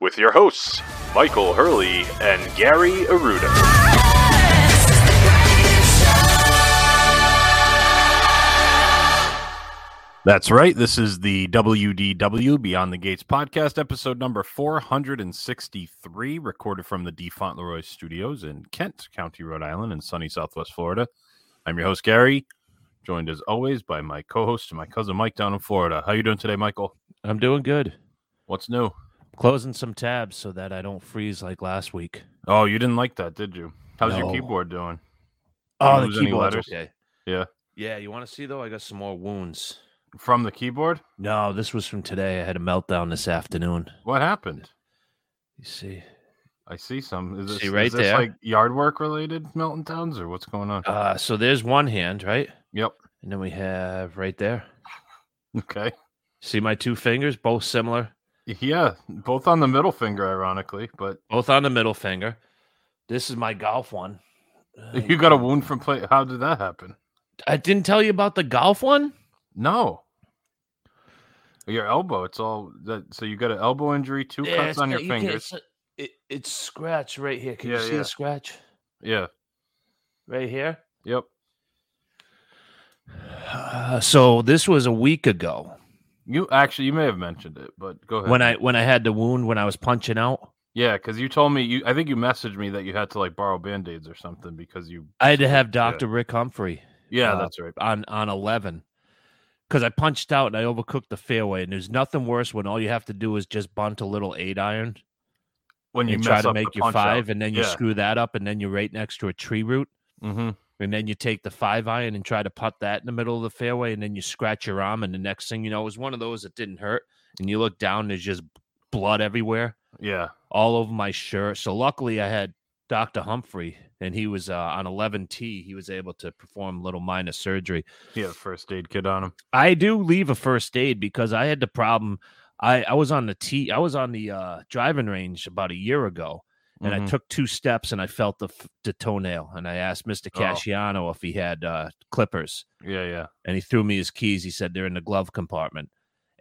with your hosts, Michael Hurley and Gary Aruda. That's right. This is the WDW Beyond the Gates podcast, episode number 463, recorded from the D. Fauntleroy Studios in Kent County, Rhode Island, and sunny Southwest Florida. I'm your host, Gary, joined as always by my co-host and my cousin Mike down in Florida. How you doing today, Michael? I'm doing good. What's new? Closing some tabs so that I don't freeze like last week. Oh, you didn't like that, did you? How's your keyboard doing? Oh, the keyboard's okay. Yeah. Yeah, you want to see though? I got some more wounds. From the keyboard? No, this was from today. I had a meltdown this afternoon. What happened? You see, I see some. Is this, See right is this there? like yard work related melting towns or what's going on? uh, so there's one hand, right? yep. And then we have right there. Okay. See my two fingers, both similar, Yeah, both on the middle finger, ironically, but both on the middle finger. This is my golf one. You got a wound from play. How did that happen? I didn't tell you about the golf one. No. Your elbow. It's all that. So you got an elbow injury, two Yeah, cuts on your you fingers. It's, it, it's scratched right here. Can Yeah, you see yeah. the scratch Yeah. right here? Yep. Uh, so this was a week ago You actually, you may have mentioned it, but go ahead. when I when I had the wound when I was punching out. yeah, because you told me you. I think you messaged me that you had to like borrow band aids or something because you. I had to have Yeah. Doctor Rick Humphrey Yeah, Uh, that's right. on on eleven because I punched out and I overcooked the fairway. And there's nothing worse when all you have to do is just bunt a little eight iron When you try to make your punch out. five, and then you Yeah. screw that up, and then you're right next to a tree root. Mm-hmm. And then you take the five iron and try to putt that in the middle of the fairway, and then you scratch your arm, and the next thing you know, it was one of those that didn't hurt. And you look down, and there's just blood everywhere. Yeah. all over my shirt. So luckily, I had Dr. Humphrey, and he was uh, on 11T. He was able to perform little minor surgery. He had a first aid kit on him. I do leave a first aid because I had the problem. I, I was on the T. I was on the uh, driving range about a year ago, and I Mhm. took two steps and I felt the, the toenail. And I asked Mr. Oh. If he had uh, clippers, Yeah, yeah. and he threw me his keys. He said they're in the glove compartment.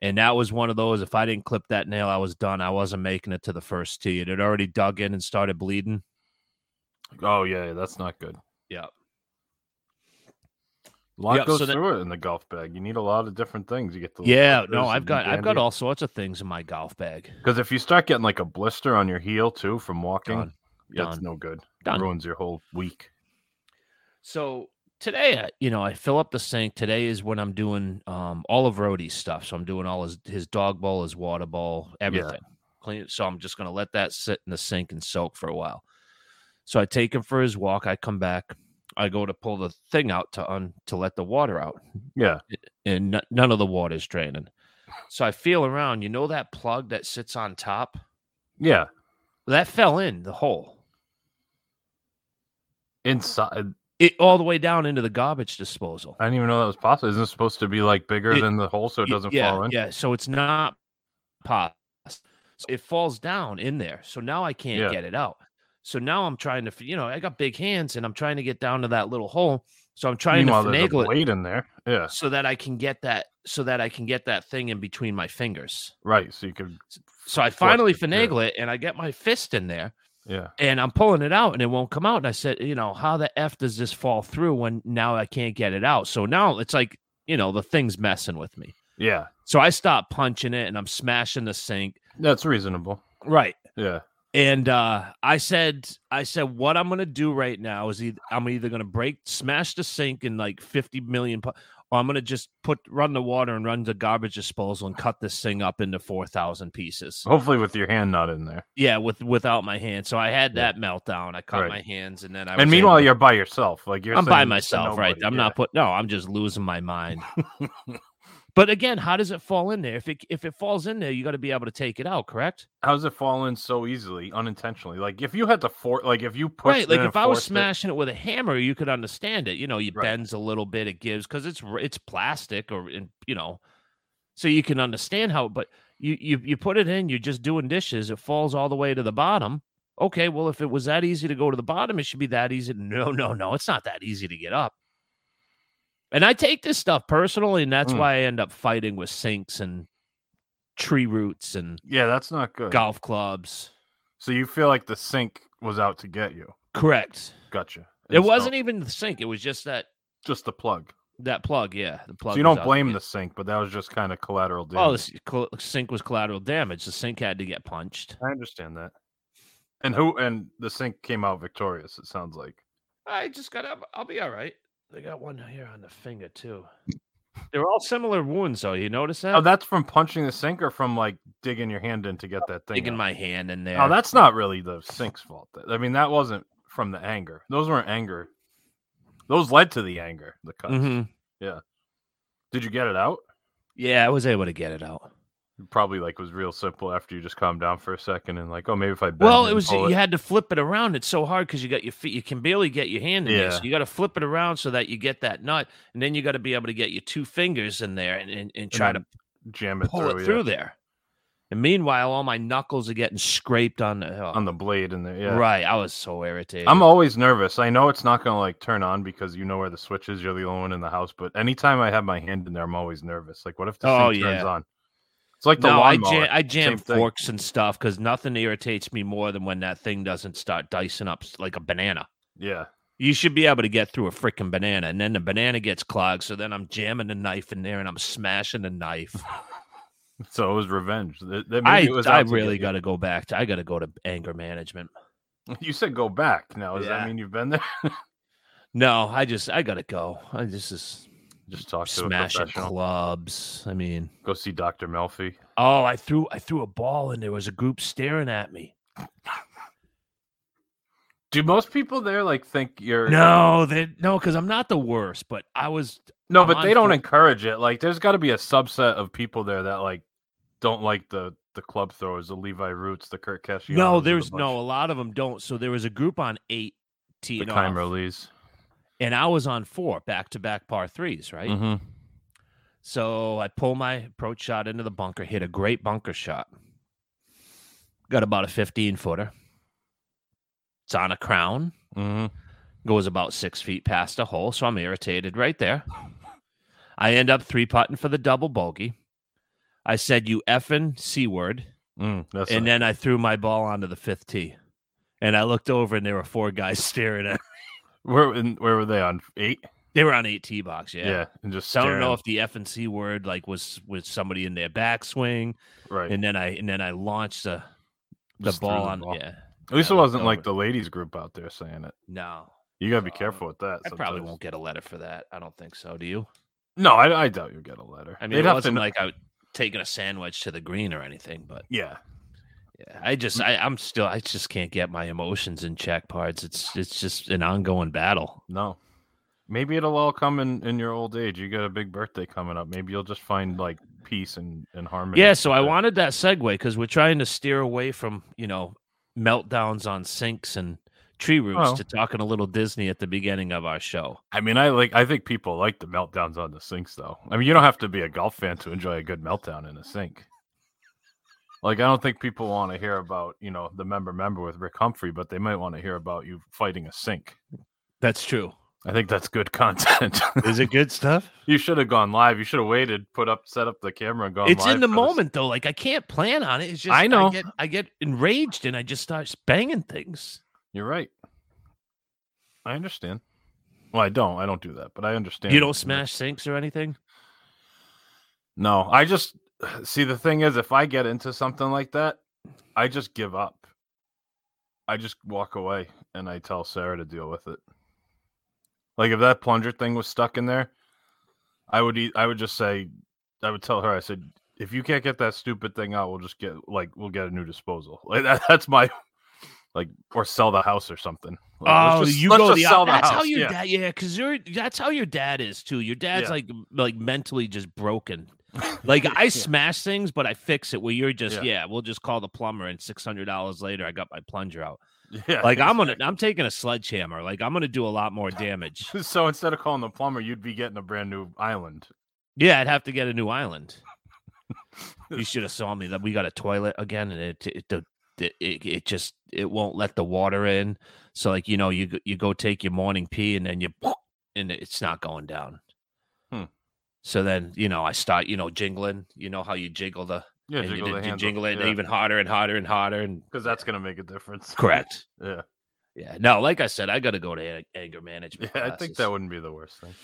And that was one of those. If I didn't clip that nail, I was done. I wasn't making it to the first tee. It had already dug in and started bleeding. Oh, yeah, that's not good. Yeah. A lot Yeah, goes so that- through it in the golf bag. You need a lot of different things. You get the Yeah, no, I've got I've got all. sorts of things in my golf bag. Because if you start getting like a blister on your heel too from walking, Done. that's Done. no good. Done. Ruins your whole week. So today, I- you know, I fill up the sink. Today is when I'm doing um, all of Rhodey's stuff. So I'm doing all his his dog bowl, his water bowl, everything. Clean. it. So I'm just gonna let that sit in the sink and soak for a while. So I take him for his walk. I come back. I go to pull the thing out to un to let the water out, Yeah. and n- none of the water is draining. So I feel around. You know that plug that sits on top? Yeah. That fell in the hole. Inside. It all the way down into the garbage disposal. I didn't even know that was possible. Isn't it supposed to be like bigger It- than the hole so it doesn't yeah, fall in? Yeah, so it's not pop. It falls down in there. So now I can't Yeah. get it out. So now I'm trying to, you know, I got big hands and I'm trying to get down to that little hole. So I'm trying Meanwhile, to there's a finagle it blade in there. Yeah. so that I can get that, so that I can get that thing in between my fingers. Right. So you can. So I finally it, yeah. finagle it and I get my fist in there Yeah. and I'm pulling it out and it won't come out. And I said, you know, how the F does this fall through when now I can't get it out? So now it's like, you know, the thing's messing with me. Yeah. So I stop punching it and I'm smashing the sink. That's reasonable. Right. Yeah. And uh, I said, I said, what I'm gonna do right now is either, I'm either gonna break, smash the sink in like 50 million, or I'm gonna just put run the water and run the garbage disposal and cut this thing up into 4,000 pieces. Hopefully, with your hand not in there. Yeah, with without my hand. So I had Yeah. that meltdown. I cut Right. my hands, and then I. and meanwhile, you're by yourself. Like you're I'm by myself, right? I'm yeah. not put. No, I'm just losing my mind. but again, how does it fall in there? If it if it falls in there, you got to be able to take it out, correct? How does it fall in so easily, unintentionally? Like if you had to for, like if you pushed, right. Like if I was forced it- smashing it with a hammer, you could understand it. You know, you Right. bends a little bit, it gives because it's it's plastic or in, you know, so you can understand how. But you you you put it in, you're just doing dishes. It falls all the way to the bottom. Okay, well, if it was that easy to go to the bottom, it should be that easy. No, no, no, it's not that easy to get up. And I take this stuff personally, and that's Mm. why I end up fighting with sinks and tree roots and yeah, that's not good. golf clubs. So you feel like the sink was out to get you? Correct. Gotcha. It so- wasn't even the sink. It was just that just the plug. that plug. Yeah, the plug. So you don't blame the sink, but that was just kind of collateral damage. Oh, the sink was collateral damage. The sink had to get punched. I understand that. And who and the sink came out victorious. It sounds like. I just got up. I'll be all right. I got one here on the finger too. They're all similar wounds, though. You notice that? Oh, that's from punching the sink or from like digging your hand in to get that thing. Digging out? my hand in there. Oh, that's not really the sink's fault. I mean, that wasn't from the anger. Those weren't anger. Those led to the anger. The cuts. Mhm. Did you get it out? Yeah, I was able to get it out. Probably like was real simple after you just calmed down for a second and like, oh, maybe if I Well, it was you had to flip it around. It's so hard because you got your feet. You can barely get your hand in there, so you got to flip it around so that you get that nut, and then you got to be able to get your two fingers in there and, and, and try to jam it pull through, it yeah, there. And meanwhile, all my knuckles are getting scraped on the oh, on the blade in there. Yeah. right. I was so irritated. I'm always nervous. I know it's not gonna like turn on because you know where the switch is. You're the only one in the house. But anytime I have my hand in there, I'm always nervous. Like, what if the Oh, thing turns yeah. on? It's like the no, I jam, I jam Same thing. forks and stuff because nothing irritates me more than when that thing doesn't start dicing up like a banana. Yeah. You should be able to get through a freaking banana, and then the banana gets clogged. So then I'm jamming the knife in there, and I'm smashing the knife. So it was revenge. Th- th- I it was I out to get really got to go back. To, I got to go to anger management. You said go back. Now does Yeah. that mean you've been there? No, I just I got to go. I just is Just talk to smashing clubs. I mean, Go see Doctor Melfi. oh, I threw I threw a ball, and there was a group staring at me. Do most people there like think you're No, they no, because I'm not the worst, but I was No, I'm but they don't for- encourage it. Like, there's got to be a subset of people there that like don't like the the club throwers, the Levi Roots, the Kurt Cassianos. no, there's no. A lot of them don't. So there was a group on eight the teeing Keimer off, Lees. And I was on four back to back par threes, right? Mhm. So I pull my approach shot into the bunker, hit a great bunker shot. Got about a 15 footer. It's on a crown, Mhm. goes about six feet past a hole. So I'm irritated right there. I end up three putting for the double bogey. I said, you effing C word. Mm, And a- then I threw my ball onto the fifth tee. And I looked over and there were four guys staring at where in, where were they on eight? They were on eight tee box, yeah. Yeah, and just So I don't know if the F and C word like was was somebody in their backswing. right. and then I and then I launched the the Just ball the on. ball. Yeah, At least it wasn't like the ladies group out there saying it. no, You gotta be Um, careful with that. I probably won't get a letter for that. I don't think so. Do you? No, I, I doubt you'll get a letter. I mean, They'd it have wasn't kn- like I taking a sandwich to the green or anything, but yeah. Yeah, I just I, I'm still I just can't get my emotions in check parts. It's it's just an ongoing battle. No. Maybe it'll all come in in your old age. You got a big birthday coming up. Maybe you'll just find like peace and, and harmony. Yeah, so I wanted that segue because we're trying to steer away from you know meltdowns on sinks and tree roots Well. to talking a little Disney at the beginning of our show. I mean, I like. I think people like the meltdowns on the sinks, though. I mean, you don't have to be a golf fan to enjoy a good meltdown in a sink. Like, I don't think people want to hear about you know the member member with Rick Humphrey, but they might want to hear about you fighting a sink. That's true. I think that's good content. Is it good stuff? you should have gone live. You should have waited, put up, set up the camera, and gone. it's in the for this. moment though. Like I can't plan on it. It's just I know. I get I get enraged and I just start banging things. You're right. I understand. Well, I don't. I don't do that, but I understand. You don't smash sinks or anything. No, I just see the thing is, if I get into something like that, I just give up. I just walk away and I tell Sarah to deal with it. Like if that plunger thing was stuck in there, I would eat, I would just say I would tell her I said if you can't get that stupid thing out, we'll just get like we'll get a new disposal. Like that, that's my like or sell the house or something. Like, Oh, just- you go just the sell the That's how house. your yeah. dad, yeah, because you're that's how your dad is too. Your dad's Yeah. like like mentally just broken. Like I Yeah. smash things, but I fix it. Where you're just Yeah. yeah, we'll just call the plumber, and six hundred dollars later, I got my plunger out. Yeah, Like I'm gonna. I'm taking a sledgehammer. Like I'm gonna do a lot more damage. So instead of calling the plumber, you'd be getting a brand new island. Yeah, I'd have to get a new island. You should have saw me that we got a toilet again, and it it, the it it it just it won't let the water in. So like you know you you go take your morning pee and then you and it's not going down. So then you know I start you know jingling. You know how you jiggle the Yeah, and you, jiggle you handle. jingle it yeah. even harder and harder and harder and because that's gonna make a difference. correct. Yeah, Yeah, no, like I said, I got to go to anger management. yeah. I think that wouldn't be the worst thing.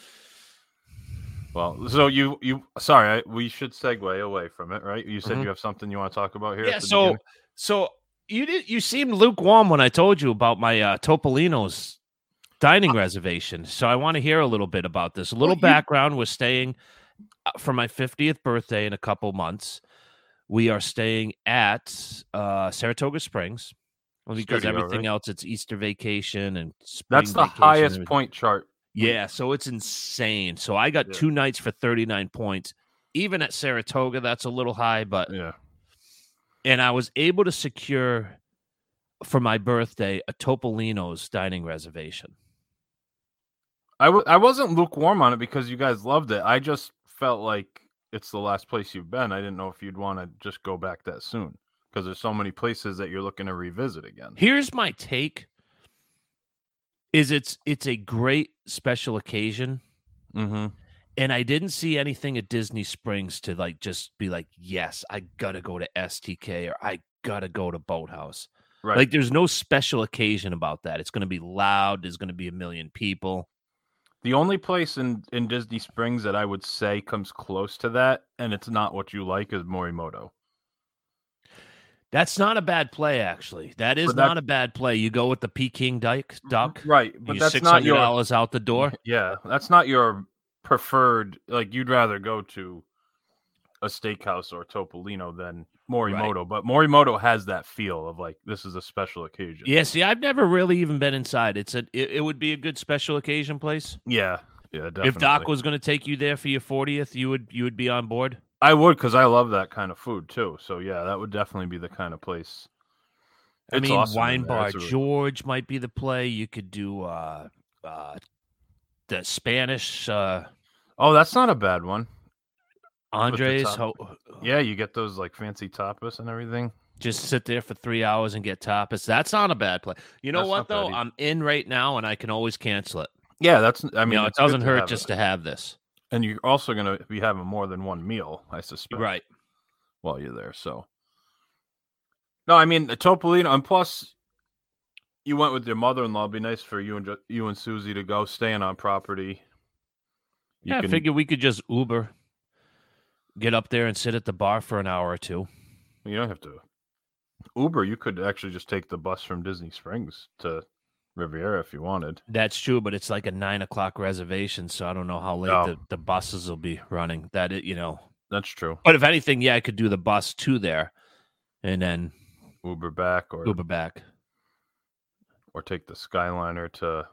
Well, so you you sorry, I, we should segue away from it, right? You said Mhm. you have something you want to talk about here. Yeah. So, beginning? so you did. You seemed lukewarm when I told you about my uh, Topolino's dining reservation. So I want to hear a little bit about this. A little you- background. We're staying uh, for my fiftieth birthday in a couple months. We are staying at uh, Saratoga Springs. Well, because Studio, everything right? else, it's Easter vacation and spring that's the highest point chart. Yeah, so it's insane. So I got Yeah. two nights for 39 points. Even at Saratoga, that's a little high, but Yeah, and I was able to secure for my birthday a Topolino's dining reservation. I w- I wasn't lukewarm on it because you guys loved it. I just felt like it's the last place you've been. I didn't know if you'd want to just go back that soon because there's so many places that you're looking to revisit again. Here's my take is it's it's a great special occasion Mm-hmm. and I didn't see anything at Disney Springs to like just be like, yes, I gotta go to STK or I gotta go to Boathouse. Right. Like there's no special occasion about that. It's gonna be loud, there's gonna be a million people. The only place in, in Disney Springs that I would say comes close to that, and it's not what you like, is Morimoto. That's not a bad play, actually. That is that- not a bad play. You go with the Peking Dyke mm-hmm. duck, Right, but that's not your dollars out the door. Yeah, that's not your preferred. Like you'd rather go to a steakhouse or Topolino than Morimoto, but Morimoto has that feel of like this is a special occasion. Yeah, see, I've never really even been inside. It's a it, it would be a good special occasion place. yeah, yeah. Definitely. If Doc was going to take you there for your fortieth, you would you would be on board. I would because I love that kind of food too. So yeah, that would definitely be the kind of place. I mean, awesome Wine. Bar really- George might be the play. You could do uh uh the Spanish uh Oh, that's not a bad one. Andres. Ho- Yeah, you get those like fancy tapas and everything. just sit there for three hours and get tapas. That's not a bad play. You know That's what though? I'm in right now, and I can always cancel it. Yeah, that's. I mean, mean, it doesn't hurt just it. to have this. And you're also going to be having more than one meal, I suspect. Right. while you're there. So, no, I mean the Topolino, and plus, you went with your mother-in-law. It'd be nice for you and you and Susie to go staying on property. You yeah, can- I figure we could just Uber, get up there and sit at the bar for an hour or two. You don't have to Uber. You could actually just take the bus from Disney Springs to Riviera if you wanted. That's true, but it's like a nine o'clock reservation, so I don't know how late Oh. the, the buses will be running. That it, you know. That's true. But if anything, yeah, I could do the bus to there, and then Uber back or Uber back. or take the Skyliner to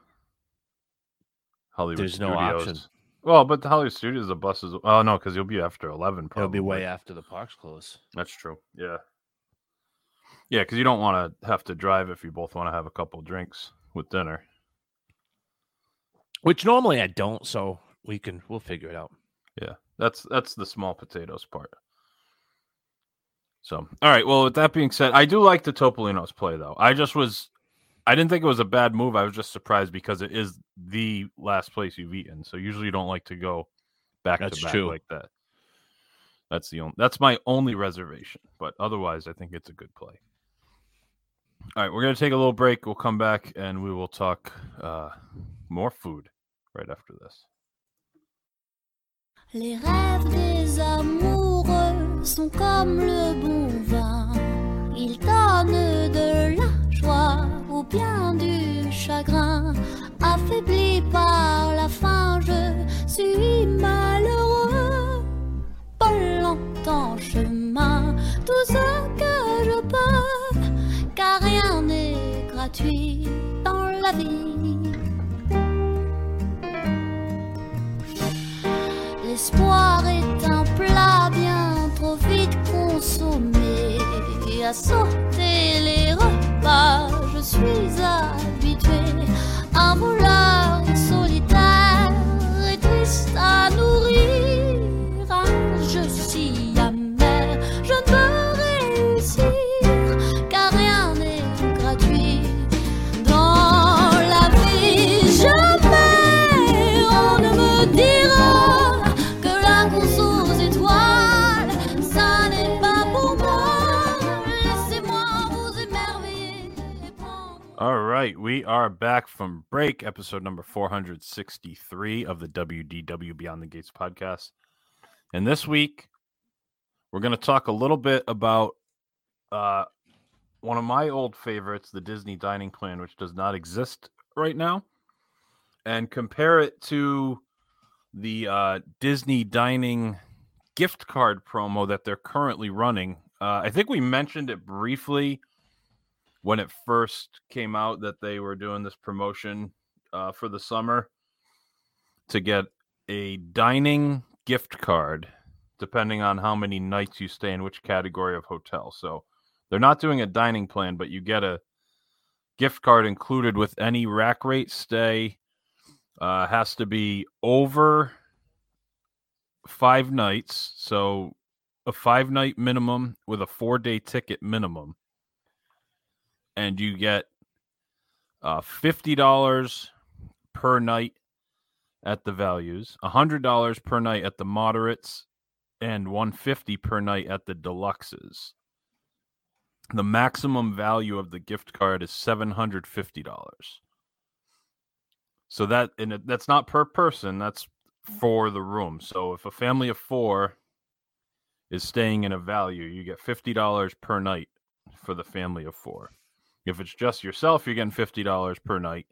Hollywood. There's no Studios. option. Well, but the Hollywood Studios, the buses. Oh no, because you'll be after eleven. Probably. It'll be way after the parks close. That's true. Yeah. Yeah, because you don't want to have to drive if you both want to have a couple drinks with dinner. Which normally I don't, so we can we'll figure it out. Yeah, that's that's the small potatoes part. So, all right. Well, with that being said, I do like the Topolino's play though. I just was, I didn't think it was a bad move. I was just surprised because it is the last place you've eaten. So usually you don't like to go back That's to back true. like that. That's the only. That's my only reservation. But otherwise, I think it's a good play. All right, we're gonna take a little break. We'll come back and we will talk uh, more food right after this. Les rêves des amoureux sont comme le bon vin. Ils donnent de la joie bien du chagrin. Affaibli par la faim, je suis malheureux. Pas longtemps chemin, tout ce que je peux, car rien n'est gratuit dans la vie. L'espoir est un plat bien trop vite consommé. À sauter les repas, je suis habitué. Right, we are back from break, episode number 463 of the WDW Beyond the Gates podcast. And this week, we're going to talk a little bit about uh, one of my old favorites, the Disney Dining Plan, which does not exist right now, and compare it to the uh, Disney Dining gift card promo that they're currently running. Uh, I think we mentioned it briefly when it first came out that they were doing this promotion uh, for the summer to get a dining gift card depending on how many nights you stay in which category of hotel. So they're not doing a dining plan, but you get a gift card included with any rack rate stay. Uh, has to be over five nights. So a five night minimum with a four day ticket minimum and you get uh, fifty dollars per night at the values, hundred dollars per night at the moderates, and one fifty per night at the deluxes. The maximum value of the gift card is seven hundred fifty dollars. So that and that's not per person. That's for the room. So if a family of four is staying in a value, you get fifty dollars per night for the family of four. If it's just yourself, you're getting fifty dollars per night.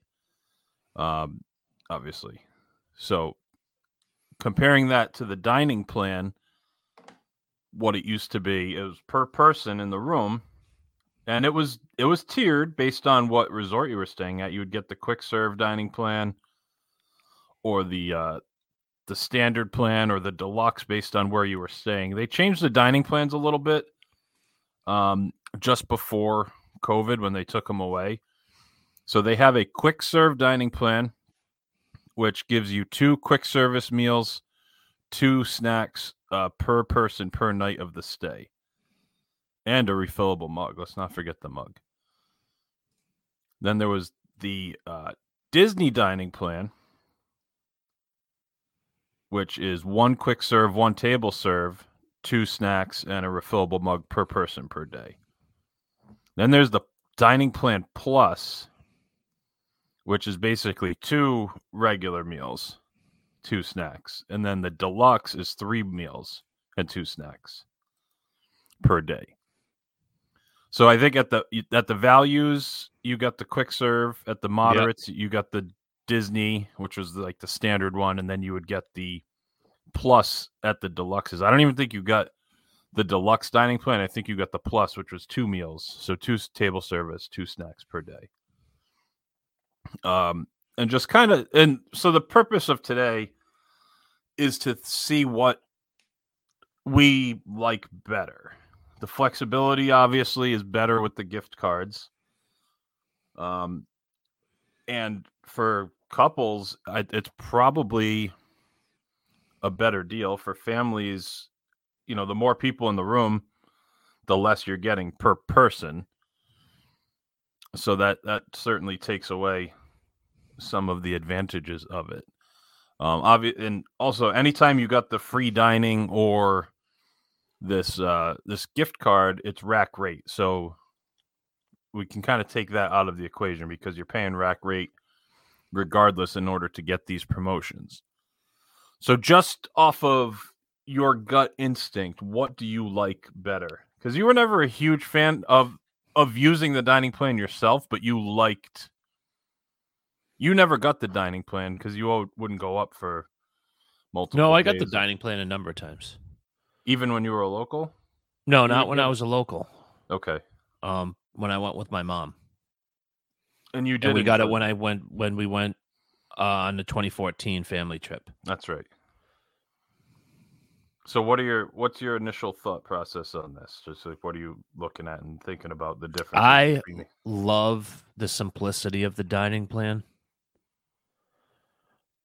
Um, obviously. So comparing that to the dining plan, what it used to be, it was per person in the room, and it was it was tiered based on what resort you were staying at. You would get the quick serve dining plan, or the uh, the standard plan, or the deluxe based on where you were staying. They changed the dining plans a little bit um, just before COVID when they took them away. So they have a quick serve dining plan, which gives you two quick service meals, two snacks uh, per person per night of the stay, and a refillable mug. Let's not forget the mug. Then there was the uh, Disney dining plan, which is one quick serve, one table serve, two snacks, and a refillable mug per person per day. Then there's the dining plan plus, which is basically two regular meals, two snacks, and then the deluxe is three meals and two snacks per day. So I think at the at the values you got the quick serve, at the moderates you got the Disney, which was like the standard one, and then you would get the plus at the deluxes. I don't even think you got the deluxe dining plan. I think you got the plus, which was two meals, so two table service, two snacks per day. Um, and just kind of, and so the purpose of today is to see what we like better. The flexibility obviously is better with the gift cards. Um, and for couples, I, it's probably a better deal for families you know the more people in the room the less you're getting per person. So that that certainly takes away some of the advantages of it. Um and also anytime you got the free dining or this uh this gift card it's rack rate. So we can kind of take that out of the equation because you're paying rack rate regardless in order to get these promotions. So just off of your gut instinct, what do you like better? Because you were never a huge fan of of using the dining plan yourself, but you liked. You never got the dining plan because you wouldn't go up for multiple. No, I got the dining plan a number of times. even when you were a local. No, not when I was a local. Okay, Um, when I went with my mom. and you And did. we got it when I went when we went uh, on the 2014 family trip. That's right. So, what are your what's your initial thought process on this? Just like, what are you looking at and thinking about the difference? I- between Love the simplicity of the dining plan.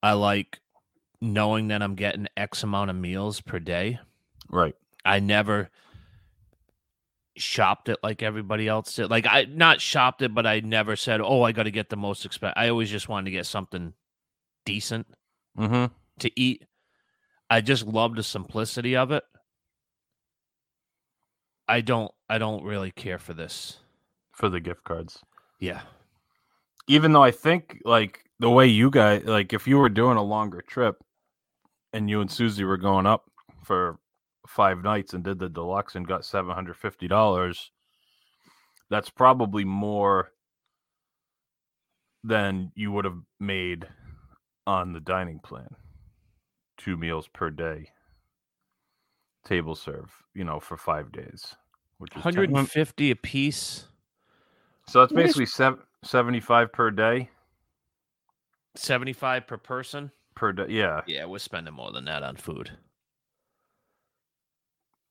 I like knowing that I'm getting X amount of meals per day. right. I never shopped it like everybody else did. Like I not shopped it, but I never said, "Oh, I got to get the most expensive." I always just wanted to get something decent Mm-hmm. to eat. I just love the simplicity of it. I don't I don't really care for this. For the gift cards, Yeah. even though I think like the way you guys like, if you were doing a longer trip, and you and Susie were going up for five nights and did the deluxe and got seven hundred fifty dollars, that's probably more than you would have made on the dining plan. Two meals per day, table serve, you know, for five days, which is 10 150 a piece, So that's basically sev- 75 per day 75 per person. per day. Yeah. Yeah, we're spending more than that on food.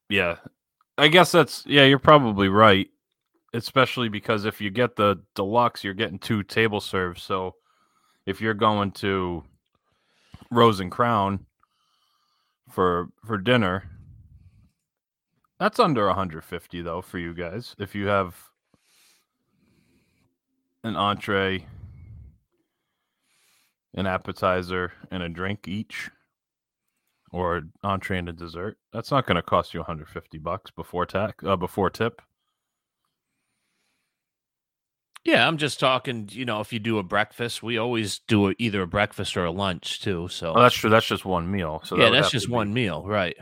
Yeah. I guess that's yeah, you're probably right. Especially because if you get the deluxe, you're getting two table serves. So if you're going to Rose and Crown for for dinner, that's under 150 though for you guys. If you have an entree, an appetizer, and a drink each, or an entree and a dessert, that's not going to cost you 150 bucks before tax, uh, before tip. Yeah, I'm just talking, you know, if you do a breakfast, we always do a, either a breakfast or a lunch too. Oh, so Oh, that's true. That's just one meal. So yeah, would that's just be- one meal, right?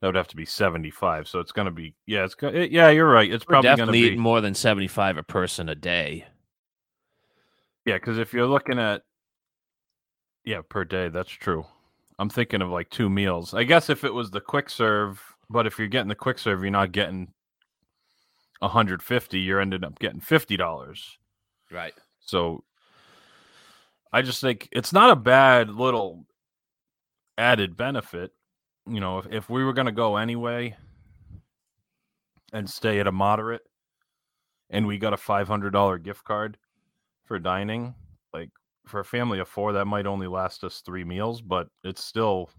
That would have to be 75. So it's going to be yeah, it's it, eh, yeah, you're right. It's We're probably going to definitely be more than 75 a person a day. yeah, because if you're looking at yeah per day, that's true. I'm thinking of like two meals. I guess if it was the quick serve, but if you're getting the quick serve, you're not getting 150. You're ended up getting fifty dollars. Right. So I just think it's not a bad little added benefit. You know, if, if we were going to go anyway and stay at a moderate and we got a $500 gift card for dining, like for a family of four, that might only last us three meals, but it's still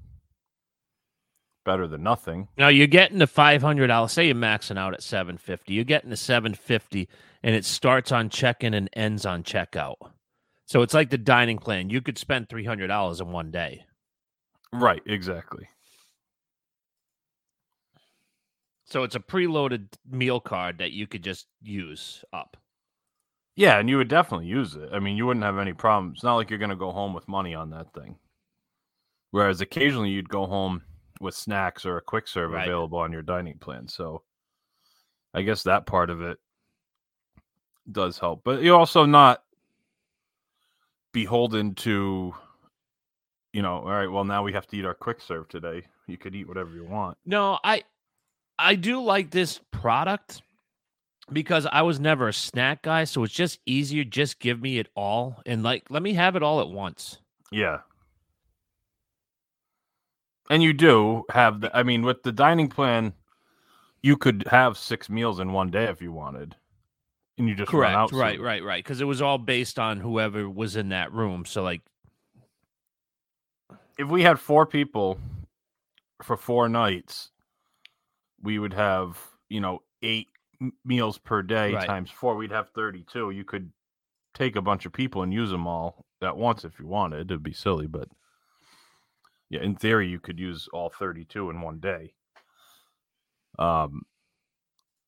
better than nothing. Now you're getting the five hundred I'll Say you're maxing out at seven fifty. You're getting the seven fifty, and it starts on check-in and ends on checkout. So it's like the dining plan. You could spend three hundred dollars in one day. Right, exactly. So it's a preloaded meal card that you could just use up. Yeah, and you would definitely use it. I mean, you wouldn't have any problems. It's not like you're going to go home with money on that thing. Whereas occasionally you'd go home with snacks or a quick serve Right. available on your dining plan. So I guess that part of it does help. But you're also not beholden to, you know, all right, well, now we have to eat our quick serve today. You could eat whatever you want. No, I I do like this product because I was never a snack guy, so it's just easier. Just give me it all and like let me have it all at once. Yeah. And you do have the I mean with the dining plan you could have 6 meals in one day if you wanted. And you just run out Right, soon. right, right. Because it was all based on whoever was in that room. So like If we had 4 people for 4 nights, we would have, you know, 8 meals per day Right. times 4, we'd have 32. You could take a bunch of people and use them all at once if you wanted. It'd be silly, but yeah, in theory, you could use all 32 in one day. Um,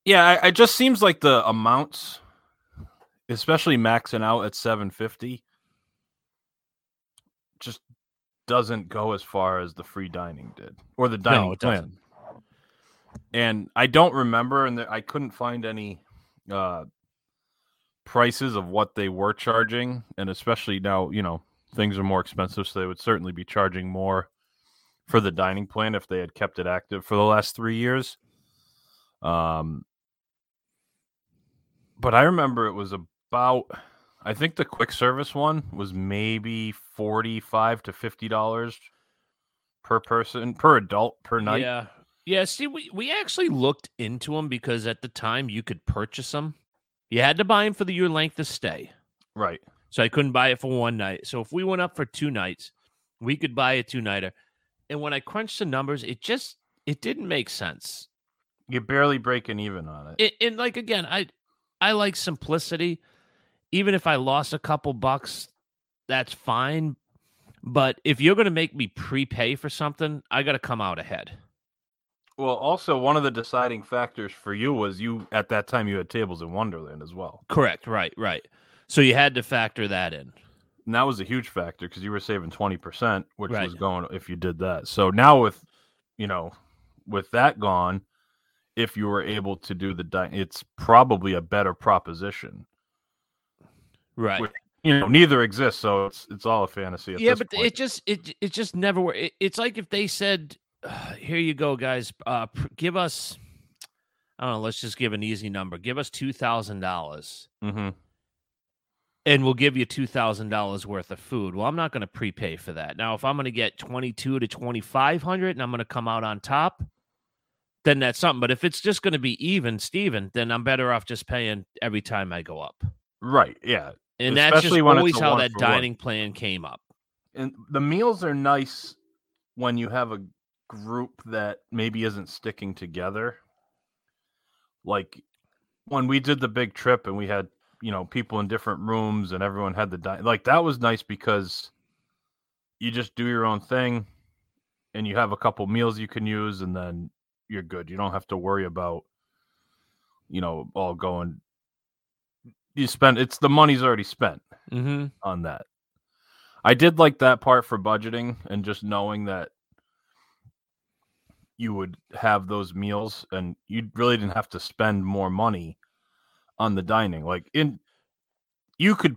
yeah, I, it just seems like the amounts, especially maxing out at 750, just doesn't go as far as the free dining did or the dining it plan. doesn't. And I don't remember, and I couldn't find any uh, prices of what they were charging, and especially now, you know, things are more expensive, so they would certainly be charging more for the dining plan if they had kept it active for the last three years. Um, but I remember it was about, I think the quick service one was maybe forty-five to fifty dollars per person per adult per night. Yeah. Yeah, see, we, we actually looked into them because at the time you could purchase them. You had to buy them for the year length of stay. Right. So I couldn't buy it for one night. So if we went up for two nights, we could buy a two nighter. And when I crunched the numbers, it just it didn't make sense. You're barely breaking even on it. It, and like again, I I like simplicity. Even if I lost a couple bucks, that's fine. But if you're going to make me prepay for something, I got to come out ahead. Well, also one of the deciding factors for you was you at that time you had tables in Wonderland as well. Correct. Right. Right. So you had to factor that in. And that was a huge factor because you were saving twenty percent, which Right. was going if you did that. So now with you know, with that gone, if you were able to do the di- it's probably a better proposition. Right. Which, You know, neither exists, so it's it's all a fantasy. At yeah, but point. it just it it just never worked. It, it's like if they said, "Here you go, guys. Uh, pr- give us, I don't know. Let's just give an easy number. Give us two thousand dollars, Mhm. And we'll give you two thousand dollars worth of food." Well, I'm not going to prepay for that. Now, if I'm going to get twenty two to twenty five hundred, and I'm going to come out on top, then that's something. But if it's just going to be even, Steven, then I'm better off just paying every time I go up. right, yeah. And that's just Especially when always how that for one. dining plan came up. and the meals are nice when you have a group that maybe isn't sticking together. Like when we did the big trip and we had, you know, people in different rooms and everyone had the di- like that was nice because you just do your own thing and you have a couple meals you can use and then you're good. You don't have to worry about you know, all going you spend it's the money's already spent Mm-hmm. on that. I did like that part for budgeting and just knowing that you would have those meals and you really didn't have to spend more money on the dining. Like in you could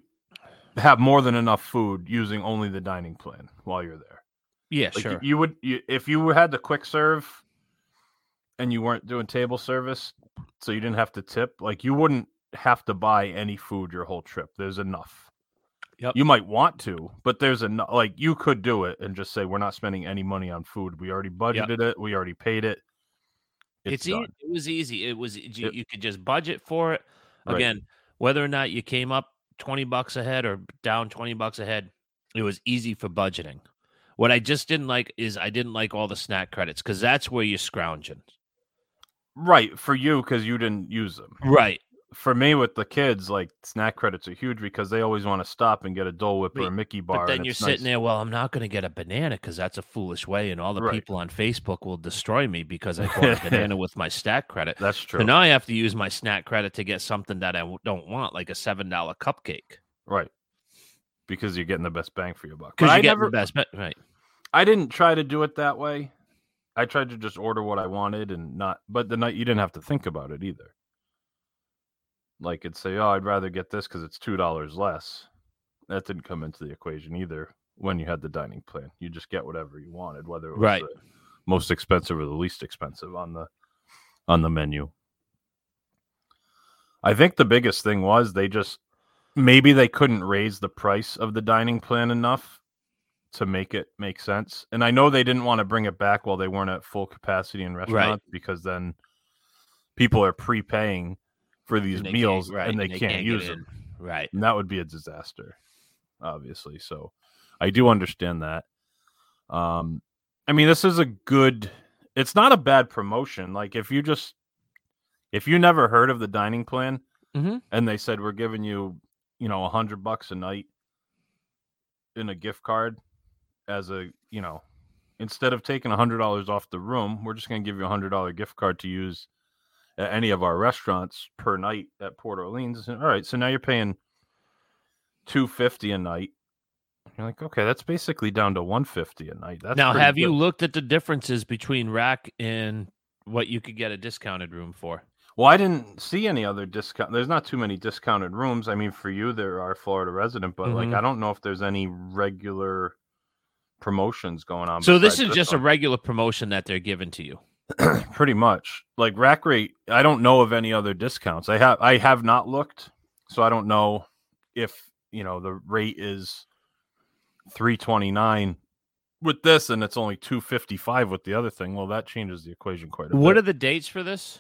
have more than enough food using only the dining plan while you're there. Yeah, Like sure. you, would you, if you had the quick serve and you weren't doing table service, so you didn't have to tip, like you wouldn't have to buy any food your whole trip. There's enough. Yep. You might want to, but there's enough. Like you could do it and just say we're not spending any money on food. We already budgeted it. We already paid it. It's, It's, e- it was easy. It was you, It- you could just budget for it. Right. Again, whether or not you came up 20 bucks ahead or down 20 bucks ahead, it was easy for budgeting. What I just didn't like is I didn't like all the snack credits because that's where you're scrounging. right for you because you didn't use them. Right. For me, with the kids, like snack credits are huge because they always want to stop and get a Dole Whip or a Mickey bar. But then you're sitting nice. there, well, I'm not going to get a banana because that's a foolish way. And all the Right. people on Facebook will destroy me because I bought a banana with my snack credit. That's true. And now I have to use my snack credit to get something that I don't want, like a $7 cupcake. Right. Because you're getting the best bang for your buck. Because I you get never the best. bet- Right. I didn't try to do it that way. I tried to just order what I wanted and not but the night you didn't have to think about it either. Like it'd say, Oh, I'd rather get this because it's two dollars less. That didn't come into the equation either when you had the dining plan. You just get whatever you wanted, whether it was Right. the most expensive or the least expensive on the on the menu. I think the biggest thing was they just maybe they couldn't raise the price of the dining plan enough to make it make sense. And I know they didn't want to bring it back while they weren't at full capacity in restaurants because then people are prepaying for these meals right, and they, get can't use them. Right. And that would be a disaster, obviously. So I do understand that. Um, I mean, this is a good. It's not a bad promotion. Like if you just, if you never heard of the dining plan, Mhm. and they said we're giving you, you know, a hundred bucks a night in a gift card, as a, you know, instead of taking a hundred dollars off the room, we're just going to give you a hundred dollar gift card to use at any of our restaurants per night at Port Orleans. All right, so now you're paying two fifty a night. You're like, okay, that's basically down to one fifty a night. That's now, have you looked at the differences between rack and what you could get a discounted room for? Well, I didn't see any other discount. There's not too many discounted rooms. I mean, for you, there are Florida resident, but like Mhm. I don't know if there's any regular promotions going on. So this is just a regular promotion that they're giving to you. pretty much like rack rate. I don't know of any other discounts. I have I have not looked, so I don't know if you know the rate is three twenty nine with this, and it's only two fifty five with the other thing. Well, that changes the equation quite a What bit. What are the dates for this?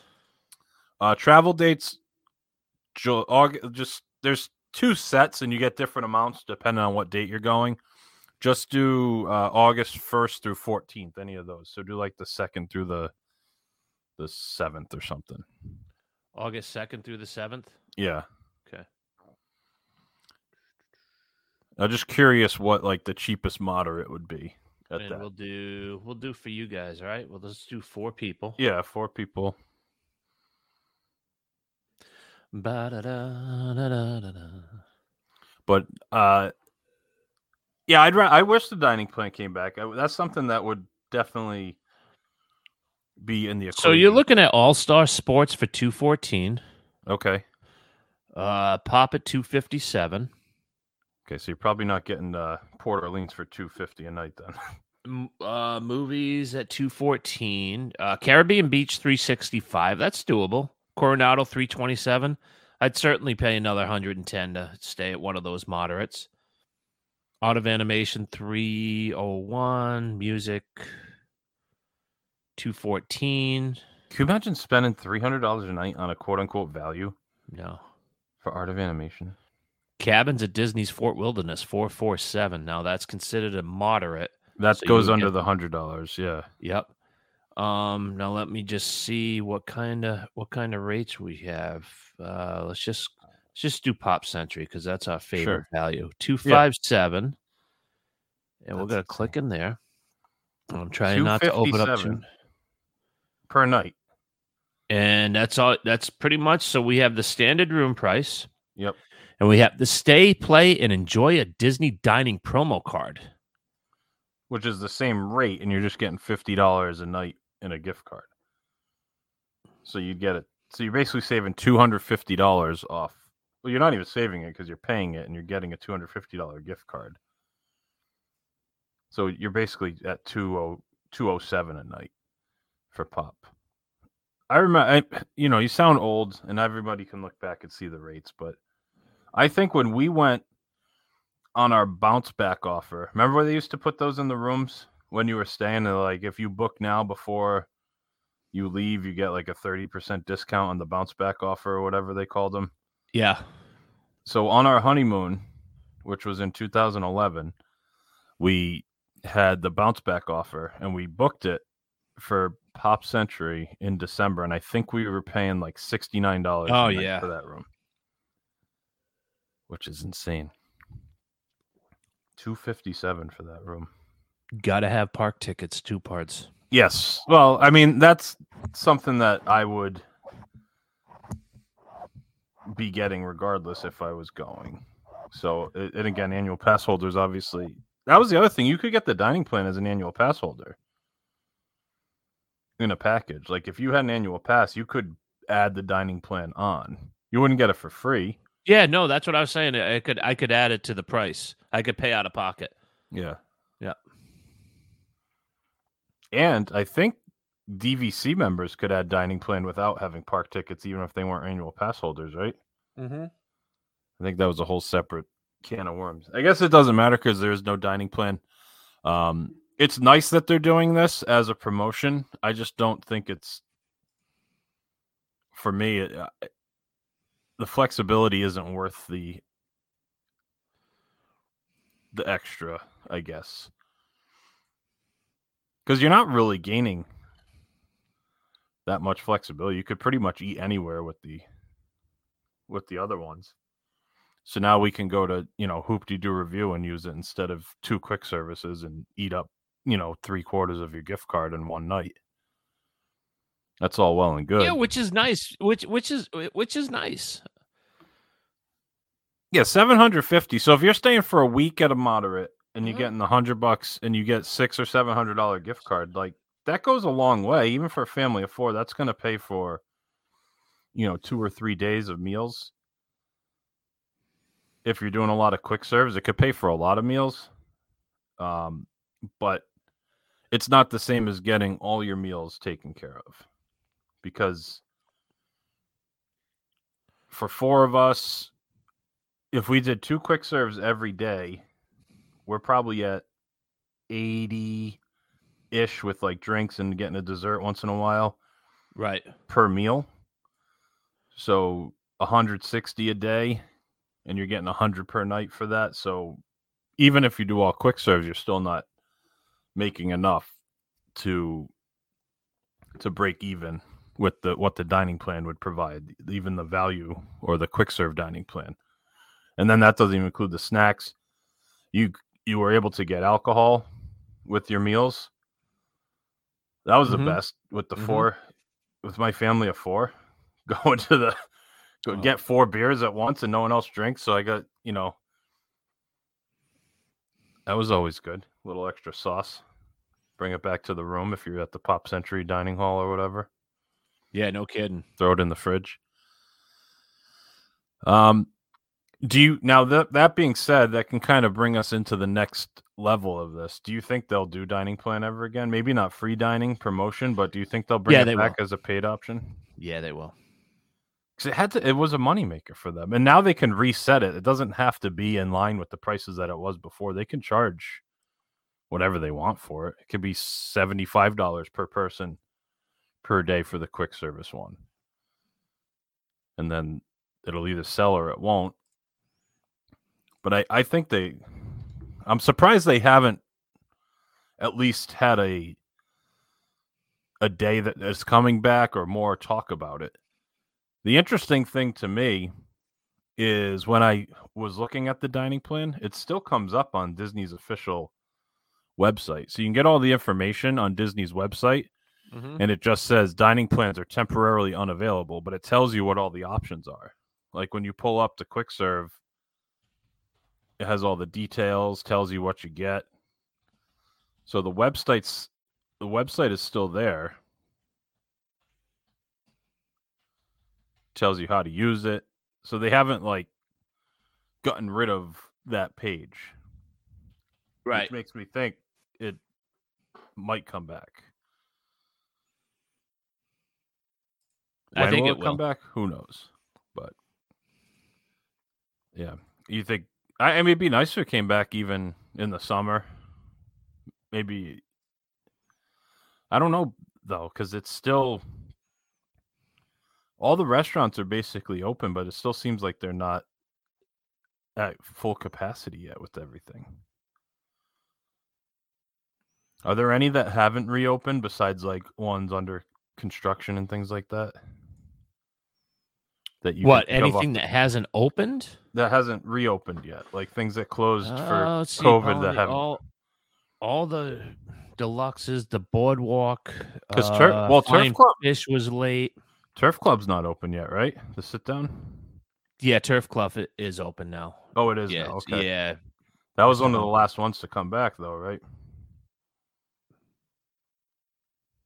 Uh, travel dates, Ju- Aug- just there's two sets, and you get different amounts depending on what date you're going. Just do uh, August first through fourteenth, any of those. So do like the second through the the seventh or something. August 2nd through the 7th? Yeah, Okay. I'm just curious what like the cheapest moderate would be at And that. we'll do we'll do for you guys, all right? Well, let's do four people. Yeah, four people. But uh, yeah, I'd I wish the dining plan came back. I, that's something that would definitely be in the equation. So you're looking at All Star Sports for 214, okay. uh Pop at 257, Okay, so you're probably not getting uh, Port Orleans for two fifty a night then. uh movies at 214, uh Caribbean Beach 365. That's doable. Coronado 327. I'd certainly pay another 110 to stay at one of those moderates. Art of Animation 301, music 214. Can you imagine spending three hundred dollars a night on a quote unquote value No. for art of animation? Cabins at Disney's Fort Wilderness 447. Now that's considered a moderate. That So goes under get- the hundred dollars. Yeah. Yep. Um now let me just see what kind of what kind of rates we have. Uh let's just let's just do Pop Century because that's our favorite Sure. value. 257. And we're gonna click in there. I'm trying not to open up 257 per night. and that's all that's pretty much so we have the standard room price Yep. and we have the stay play and enjoy a disney dining promo card Which is the same rate, and you're just getting fifty dollars a night in a gift card. So you'd get it. So you're basically saving two hundred fifty dollars off. Well, you're not even saving it because you're paying it, and you're getting a two hundred fifty dollar gift card. So you're basically at two oh two oh seven a night for pop. I remember, I, you know, you sound old, and everybody can look back and see the rates, but I think when we went on our bounce back offer, remember where they used to put those in the rooms when you were staying? They're like, if you book now before you leave, you get like a thirty percent discount on the bounce back offer or whatever they called them. Yeah So on our honeymoon, which was in 2011, we had the bounce back offer and we booked it for Pop Century in December, and I think we were paying like sixty nine dollars. Oh, yeah. for that room, which is insane. Two fifty seven for that room. gotta have park tickets two parts Yes. Well, I mean, that's something that I would be getting regardless if I was going. So, and again, annual pass holders obviously. That was the other thing. You could get the dining plan as an annual pass holder in a package. Like if you had an annual pass, you could add the dining plan on. You wouldn't get it for free. yeah no that's what i was saying i could i could add it to the price i could pay out of pocket Yeah. Yeah. And I think DVC members could add dining plan without having park tickets, even if they weren't annual pass holders, right? mm-hmm. I think that was a whole separate can of worms. I guess it doesn't matter because there is no dining plan. Um, it's nice that they're doing this as a promotion. I just don't think it's for me. It, uh, the flexibility isn't worth the the extra, I guess, because you're not really gaining that much flexibility. You could pretty much eat anywhere with the with the other ones. So now we can go to, you know, Hoop-Dee-Doo Revue and use it instead of two quick services and eat up, you know, three quarters of your gift card in one night. That's all well and good. yeah which is nice which which is which is nice Yeah, 750. So if you're staying for a week at a moderate and you're Mhm. getting the hundred bucks and you get six or seven hundred dollar gift card, like that goes a long way. Even for a family of four, that's gonna pay for you know, two or three days of meals. If you're doing a lot of quick serves, it could pay for a lot of meals. Um, but it's not the same as getting all your meals taken care of because for four of us, if we did two quick serves every day, we're probably at 80 ish with like drinks and getting a dessert once in a while Right. per meal. So 160 a day and you're getting 100 per night for that. So even if you do all quick serves, you're still not making enough to to break even with the what the dining plan would provide, even the value or the quick serve dining plan. And then that doesn't even include the snacks. You you were able to get alcohol with your meals. That was Mhm. the best with the Mhm. four with my family of four going to the go Oh. get four beers at once and no one else drinks. So I got, you know, that was always good. A little extra sauce. Bring it back to the room if you're at the Pop Century dining hall or whatever. Yeah, no kidding. Throw it in the fridge. Um, do you now that that being said, that can kind of bring us into the next level of this. Do you think they'll do dining plan ever again? Maybe not free dining promotion, but do you think they'll bring Yeah, it they back as a paid option? Yeah, they will. Cause it had to, it was a moneymaker for them, and now they can reset it. It doesn't have to be in line with the prices that it was before. They can charge whatever they want for it. It could be seventy five dollars per person per day for the quick service one, and then it'll either sell or it won't. But I, I think they, I'm surprised they haven't at least had a a day that is coming back or more talk about it. The interesting thing to me is when I was looking at the dining plan, it still comes up on Disney's official website. So you can get all the information on Disney's website Mhm. and it just says dining plans are temporarily unavailable, but it tells you what all the options are. Like when you pull up the quick serve, it has all the details, tells you what you get. So the website's the website is still there. Tells you how to use it. So they haven't like gotten rid of that page. Right. Which makes me think it might come back. I think will it come will. Come back. Who knows? But yeah, you think? I, I mean, it'd be nice if it came back even in the summer. Maybe I don't know though, because it's still all the restaurants are basically open, but it still seems like they're not at full capacity yet with everything. Are there any that haven't reopened besides like ones under construction and things like that? That you what? can think of off- Anything that hasn't opened? that hasn't reopened yet, like things that closed Uh, for see, COVID all that the- haven't. all, all the deluxes, the boardwalk. 'Cause Tur- uh, well, Turf Flying Club- Fish was late. Turf Club's not open yet, right? The sit down. Yeah, Turf Club i- is open now. Oh, it is yeah, now. Okay, yeah. that was one of the last ones to come back, though, right?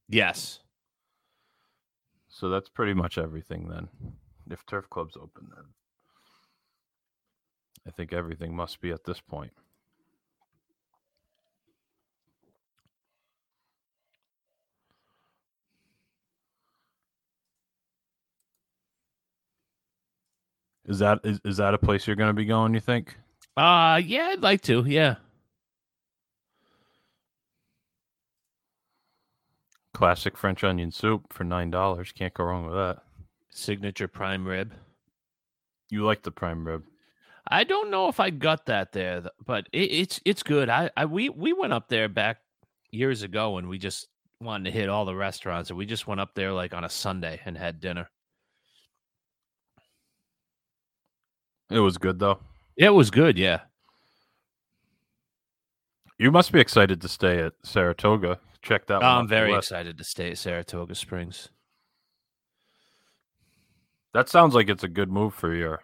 Yes. So that's pretty much everything then. If Turf Club's open, then I think everything must be at this point. Is that is, is that a place you're going to be going? You think? Uh yeah, I'd like to. Yeah. Classic French onion soup for nine dollars. Can't go wrong with that. Signature prime rib. You like the prime rib? I don't know if I got that there, but it, it's it's good. I, I we we went up there back years ago and we just wanted to hit all the restaurants and we just went up there like on a Sunday and had dinner. It was good though. It was good, yeah. You must be excited to stay at Saratoga. Check that. off I'm very excited to stay at Saratoga Springs. That sounds like it's a good move for your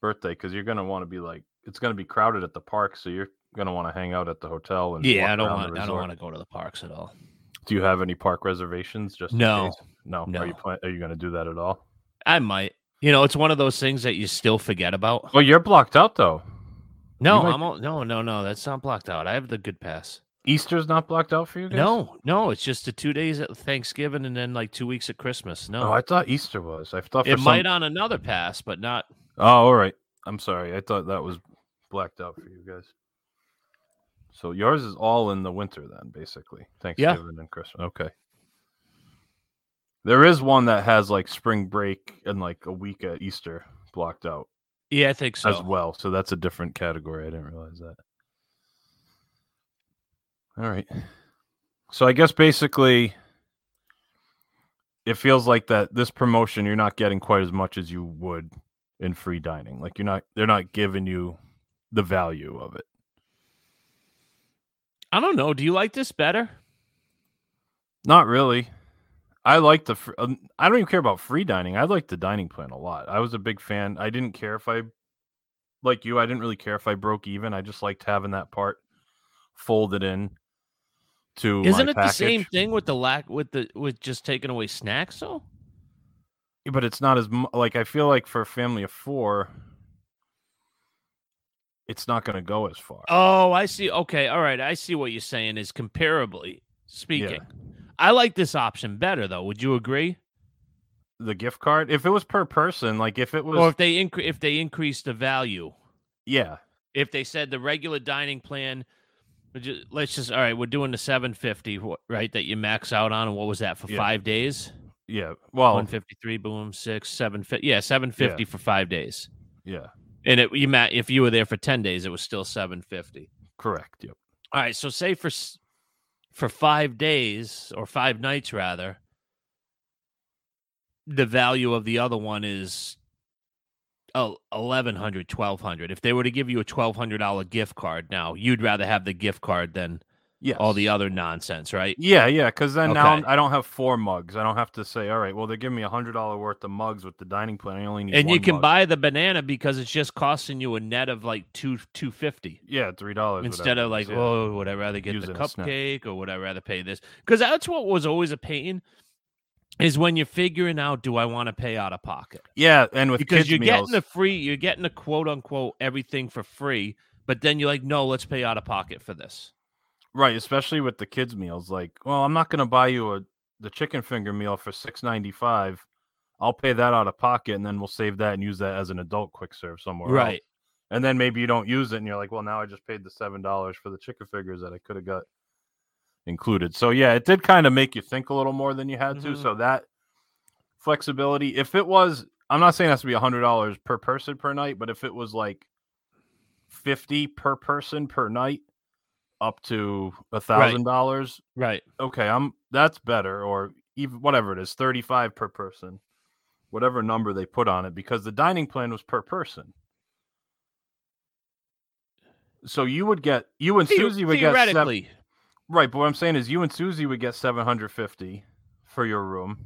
birthday because you're gonna want to be like it's gonna be crowded at the park, so you're gonna want to hang out at the hotel and Yeah, I don't want I don't want to go to the parks at all. Do you have any park reservations? Just in No. no. Are you plan- Are you gonna do that at all? I might. You know, it's one of those things that you still forget about. Well, you're blocked out though. No, might- I'm all, no, no, no. That's not blocked out. I have the good pass. Easter's not blocked out for you guys. No, no, it's just the two days at Thanksgiving and then like two weeks at Christmas. No, Oh, I thought Easter was. I thought for it some... might on another pass, but not. Oh, all right. I'm sorry. I thought that was blacked out for you guys. So yours is all in the winter then, basically. Thanksgiving and Christmas. Okay. There is one that has like spring break and like a week at Easter blocked out Yeah, I think so. as well. So that's a different category. I didn't realize that. All right. So I guess basically it feels like that this promotion you're not getting quite as much as you would in free dining. Like you're not they're not giving you the value of it. I don't know. Do you like this better? Not really. I like the fr- um, I don't even care about free dining. I like the dining plan a lot. I was a big fan. I didn't care if I like you, I didn't really care if I broke even. I just liked having that part folded in to Isn't it the same thing with the lack with the with just taking away snacks though? Yeah, but it's not as like I feel like for a family of 4 it's not going to go as far. Oh, I see. Okay, all right. I see what you're saying. Is comparably speaking, I like this option better though. Would you agree? the gift card, if it was per person, like if it was Or if they incre- if they increase the value, yeah, if they said the regular dining plan, you- let's just all right. We're doing the 750, right? That you max out on, and what was that for Yeah. five days? yeah. Well, 153, boom, six, seven, yeah, 750 for five days. yeah, And it you ma- if you were there for 10 days, it was still 750. correct. Yep. All right, so say for for 5 days or 5 nights rather, the value of the other one is oh, 1100 1200 if they were to give you a $1200 gift card now you'd rather have the gift card than Yeah. all the other nonsense right Yeah, yeah, because then now Okay. I'm- I don't have four mugs. I don't have to say, all right, well, they're giving me a hundred dollar worth of mugs with the dining plan. I only need and you can mug. buy the banana because it's just costing you a net of like two 250 yeah three dollars instead of like oh would i rather get the a snack. cupcake or would i rather pay this because that's what was always a pain is when you're figuring out do i want to pay out of pocket yeah, and with kids. because you're meals, getting the free you're getting the quote unquote everything for free but then you're like no let's pay out of pocket for this right, especially with the kids meals. Like, well, I'm not gonna buy you a the chicken finger meal for six ninety five. I'll pay that out of pocket, and then we'll save that and use that as an adult quick serve somewhere. right else. And then maybe you don't use it, and you're like, well, now I just paid the seven dollars for the chicken fingers that I could have got included. So yeah, it did kind of make you think a little more than you had to. Mhm. So that flexibility, if it was, I'm not saying it has to be a hundred dollars per person per night, but if it was like fifty per person per night, up to a thousand dollars, right okay, I'm that's better, or even whatever it is, thirty five per person, whatever number they put on it, because the dining plan was per person. So you would get you and Susie would get seven, theoretically right. But what I'm saying is you and Susie would get seven hundred fifty for your room,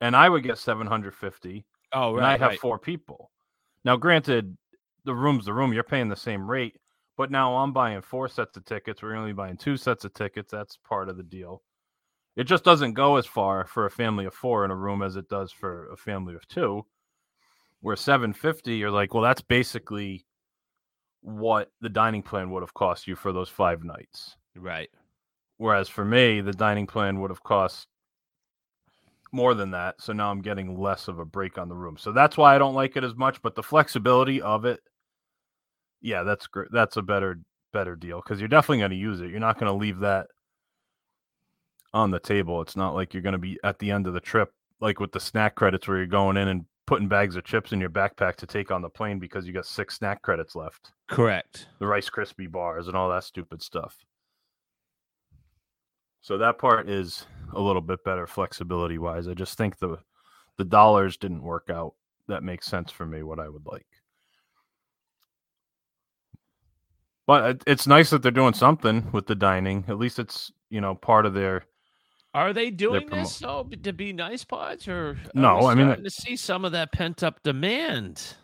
and I would get seven hundred fifty, oh and I have right. four people. Now, granted, the room's the room. You're paying the same rate, but now I'm buying four sets of tickets. We're only buying two sets of tickets. That's part of the deal. It just doesn't go as far for a family of four in a room as it does for a family of two. Where 750, you're like, well, that's basically what the dining plan would have cost you for those five nights. right Whereas for me, the dining plan would have cost more than that. So now I'm getting less of a break on the room. So that's why I don't like it as much. But the flexibility of it, yeah, that's great. That's a better better deal because you're definitely going to use it. You're not going to leave that on the table. It's not like you're going to be at the end of the trip, like with the snack credits, where you're going in and putting bags of chips in your backpack to take on the plane because you got six snack credits left correct the Rice Krispie bars and all that stupid stuff. So that part is a little bit better flexibility wise. I just think the the dollars didn't work out. That makes sense for me what I would like. But it- it's nice that they're doing something with the dining. At least it's, you know, part of their are they doing this though to be nice pods or No, I mean, to see some of that pent up demand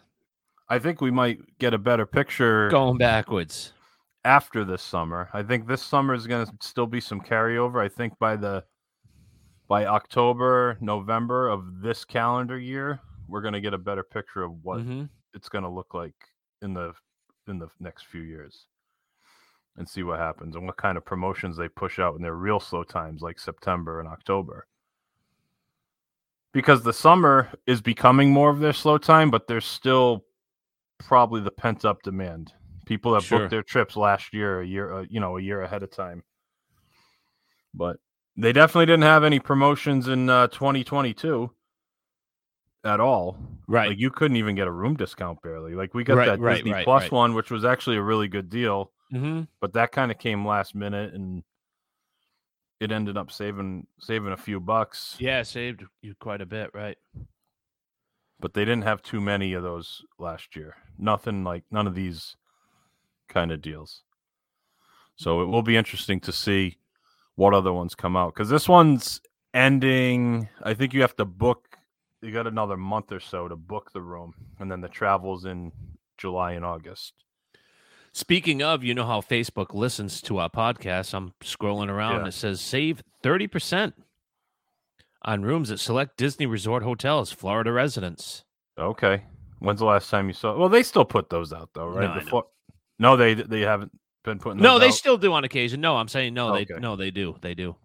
I think we might get a better picture going backwards after this summer. I think this summer is going to still be some carryover. I think by the by October, November of this calendar year, we're gonna get a better picture of what Mhm. it's gonna look like in the in the next few years, and see what happens and what kind of promotions they push out in their real slow times, like September and October. Because the summer is becoming more of their slow time, but there's still probably the pent up demand. People that Sure. booked their trips last year, a year, uh, you know, a year ahead of time. But they definitely didn't have any promotions in uh, 2022 at all. Right. Like you couldn't even get a room discount barely. Like we got Right, that right, Disney right, Plus one, which was actually a really good deal, hmm but that kind of came last minute and it ended up saving saving a few bucks. Yeah, saved you quite a bit, right? But they didn't have too many of those last year. Nothing like none of these kind of deals. So it will be interesting to see what other ones come out because this one's ending. I think you have to book. You got another month or so to book the room, and then the travels in July and August. Speaking of, you know how Facebook listens to our podcast. I'm scrolling around. Yeah. and It says save 30% on rooms at select Disney Resort hotels, Florida residents. Okay. When's the last time you saw? Well, they still put those out though, right? No, I The know. Flo- no, they they haven't been putting. No, they out? still do on occasion. No, I'm saying no, they no, they do. They do.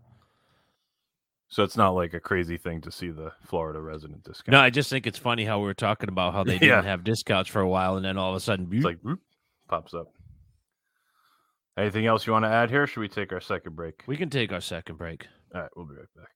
So it's not like a crazy thing to see the Florida resident discount. No, I just think it's funny how we were talking about how they Yeah. didn't have discounts for a while and then all of a sudden It's like whoop, pops up. Anything else you want to add here? Should we take our second break? we can take our second break. All right, we'll be right back.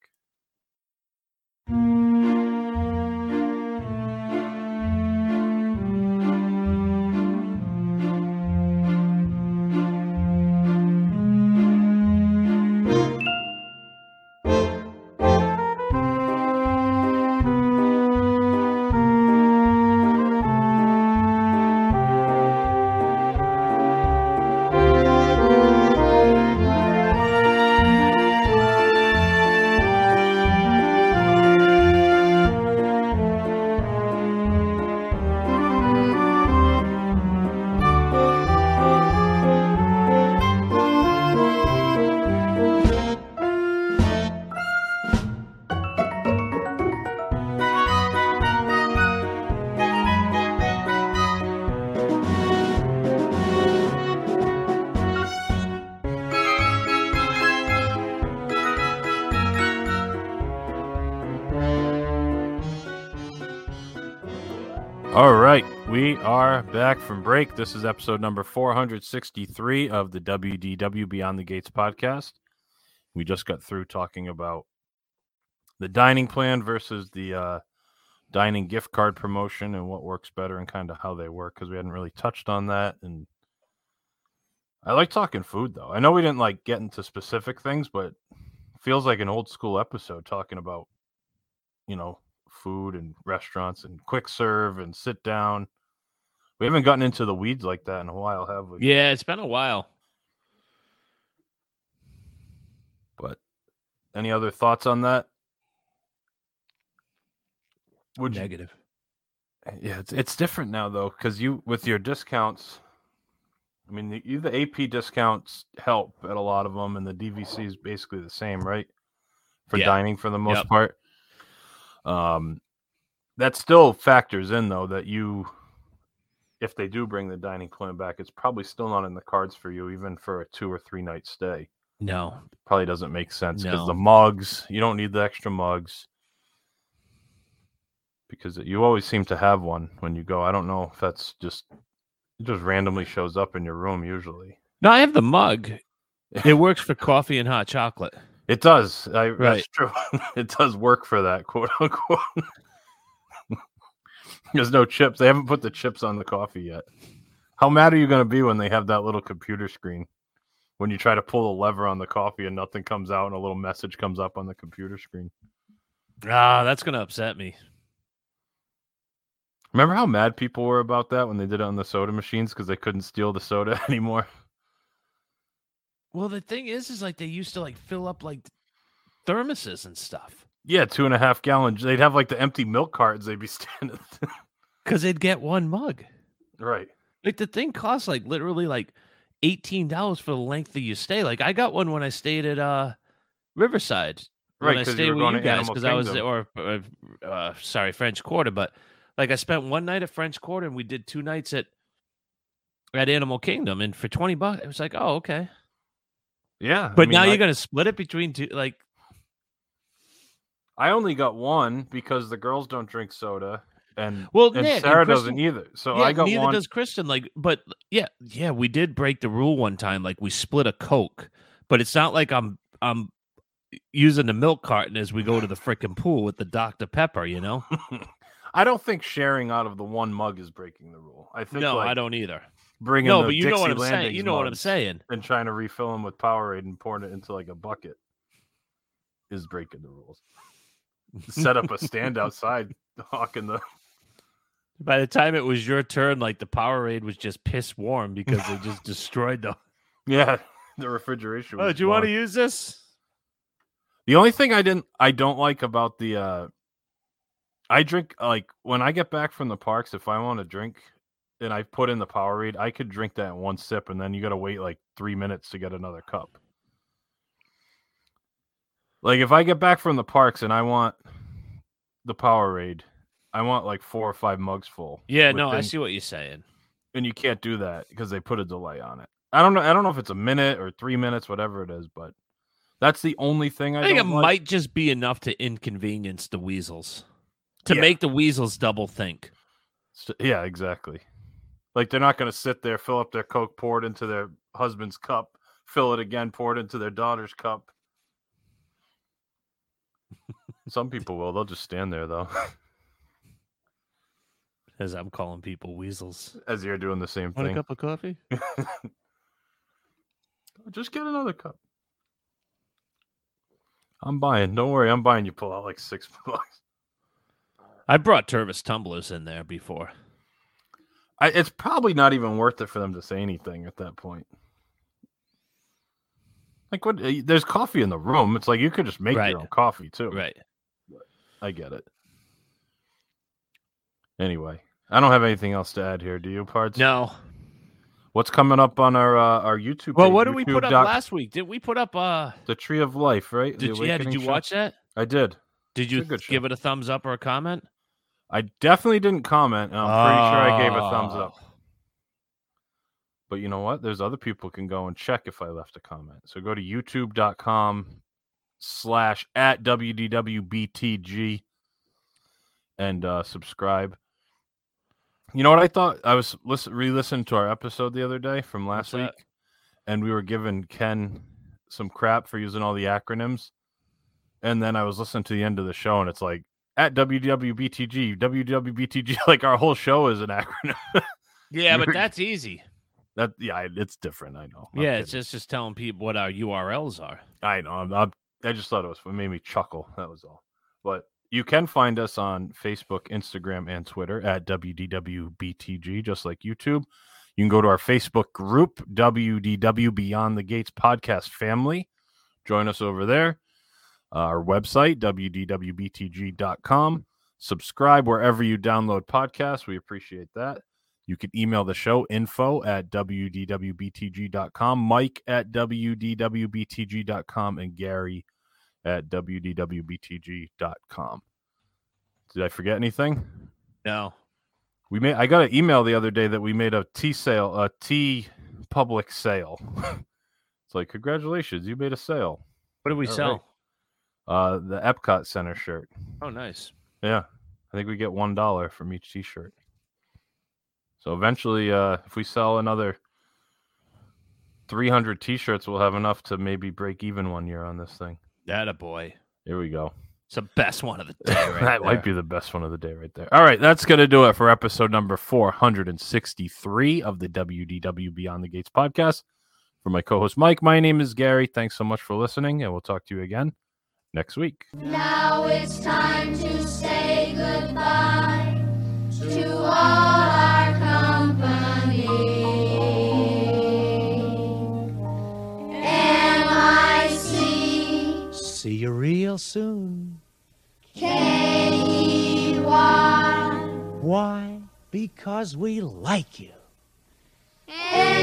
Back from break. This is episode number 463 of the WDW Beyond the Gates podcast. We just got through talking about the dining plan versus the uh, dining gift card promotion and what works better and kind of how they work because we hadn't really touched on that. And I like talking food though. I know we didn't like get into specific things, but feels like an old school episode talking about, you know, food and restaurants and quick serve and sit down. We haven't gotten into the weeds like that in a while, have we? Yeah, it's been a while. But any other thoughts on that? Would you, Negative. yeah, it's it's different now though because you with your discounts. I mean, the, the AP discounts help at a lot of them, and the DVC is basically the same, right? For Yeah. dining for the most Yep. part. Um, that still factors in though that you, if they do bring the dining plan back, it's probably still not in the cards for you, even for a two or three night stay. No. Probably doesn't make sense because No. the mugs, you don't need the extra mugs because you always seem to have one when you go. I don't know if that's just it just randomly shows up in your room usually. No, I have the mug. It works for coffee and hot chocolate. It does. I, Right. That's true. it does work for that, quote unquote. There's no chips. They haven't put the chips on the coffee yet. How mad are you going to be when they have that little computer screen? When you try to pull the lever on the coffee and nothing comes out and a little message comes up on the computer screen. Ah, that's gonna upset me. Remember how mad people were about that when they did it on the soda machines because they couldn't steal the soda anymore? Well, the thing is, is like they used to like fill up like thermoses and stuff Yeah, two and a half gallons. They'd have like the empty milk cartons they'd be standing. because they'd get one mug. right. Like the thing costs like literally like eighteen dollars for the length of your stay. Like I got one when I stayed at uh Riverside. Right, When I you stayed were with you guys because I was or uh, uh, sorry French Quarter, but Like I spent one night at French Quarter and we did two nights at at Animal Kingdom, and for twenty bucks, it was like, oh, okay. Yeah, I But mean, now I- you're gonna split it between two. Like, I only got one because the girls don't drink soda, and Well, and Nick, and Sarah doesn't either. So yeah, I got neither one. does Kristen. Like, but yeah, yeah, we did break the rule one time. Like, we split a Coke, but it's not like I'm I'm using the milk carton as we go to the freaking pool with the Dr Pepper. You know? I don't think sharing out of the one mug is breaking the rule. I think no, like, I don't either. bringing No, but you know what I'm saying. You know what I'm saying. and trying to refill them with Powerade and pouring it into like a bucket is breaking the rules. Set up a stand outside hawking the By the time it was your turn, like the Powerade was just piss warm because they just destroyed the. yeah the refrigeration. Oh, do you want to use this? The only thing I didn't I don't like about the uh I drink like when I get back from the parks if I want to drink and I put in the Powerade, I could drink that in one sip and then you got to wait like 3 minutes to get another cup. Like if I get back from the parks and I want the Powerade, I want like 4 or 5 mugs full. Yeah, no, I see what you're saying. and you can't do that because they put a delay on it. I don't know. I don't know if it's a minute or three minutes, whatever it is, but that's the only thing I, I think it like. might just be enough to inconvenience the weasels, to Yeah. make the weasels double think. S- Yeah, exactly. Like they're not going to sit there, fill up their Coke, pour it into their husband's cup, fill it again, pour it into their daughter's cup. Some people will. They'll just stand there though, As I'm calling people weasels. as you're doing the same Want a thing. cup of coffee? Just get another cup. I'm buying. Don't worry, I'm buying. You pull out like six bucks. I brought Tervis tumblers in there before. I, it's probably not even worth it for them to say anything at that point. Like what? uh, There's coffee in the room. It's like you could just make Right. your own coffee too. Right. I get it. Anyway, I don't have anything else to add here. Do you, parts? No. What's coming up on our uh, our YouTube? Well, page? what did we put up doc- last week? Did we put up uh The Tree of Life, right? Did you, yeah, did you show? watch that? I did. Did you give it a thumbs up or a comment? I definitely didn't comment. and I'm pretty sure I gave a thumbs up. Oh. But you know what? There's other people can go and check if I left a comment. So go to youtube.com slash at WDWBTG and uh, subscribe. You know what I thought? I was listen, re-listening to our episode the other day from last What's that? week, and we were giving Ken some crap for using all the acronyms. And then I was listening to the end of the show, and it's like at WWBTG, WWBTG, like our whole show is an acronym. Yeah, but that's easy. That yeah, it's different. I know. I'm yeah, it's just just telling people what our URLs are. I know. I'm, I'm, I just thought it was it made me chuckle. That was all. But you can find us on Facebook, Instagram, and Twitter at WDWBTG, just like YouTube. You can go to our Facebook group, WDW Beyond the Gates Podcast Family. Join us over there. Uh, our website, WDWBTG.com. Subscribe wherever you download podcasts. We appreciate that. You can email the show info at wdwbtg.com, Mike at wdwbtg.com, and Gary at wdwbtg.com. Did I forget anything? No. We made I got an email the other day that we made a tea sale, a tea public sale. it's like, congratulations, you made a sale. What did we All sell? Uh the Epcot Center shirt. Oh, nice. Yeah. I think we get one dollar from each t-shirt. So eventually, uh, if we sell another 300 t-shirts, we'll have enough to maybe break even one year on this thing. That a boy. Here we go. It's the best one of the day, right that might be the best one of the day right there. All right, that's going to do it for episode number 463 of the WDW Beyond the Gates podcast. For my co-host Mike, my name is Gary. Thanks so much for listening, and we'll talk to you again next week. Now it's time to say goodbye to all See you real soon. K-E-Y. Why? Because we like you. M-O-U.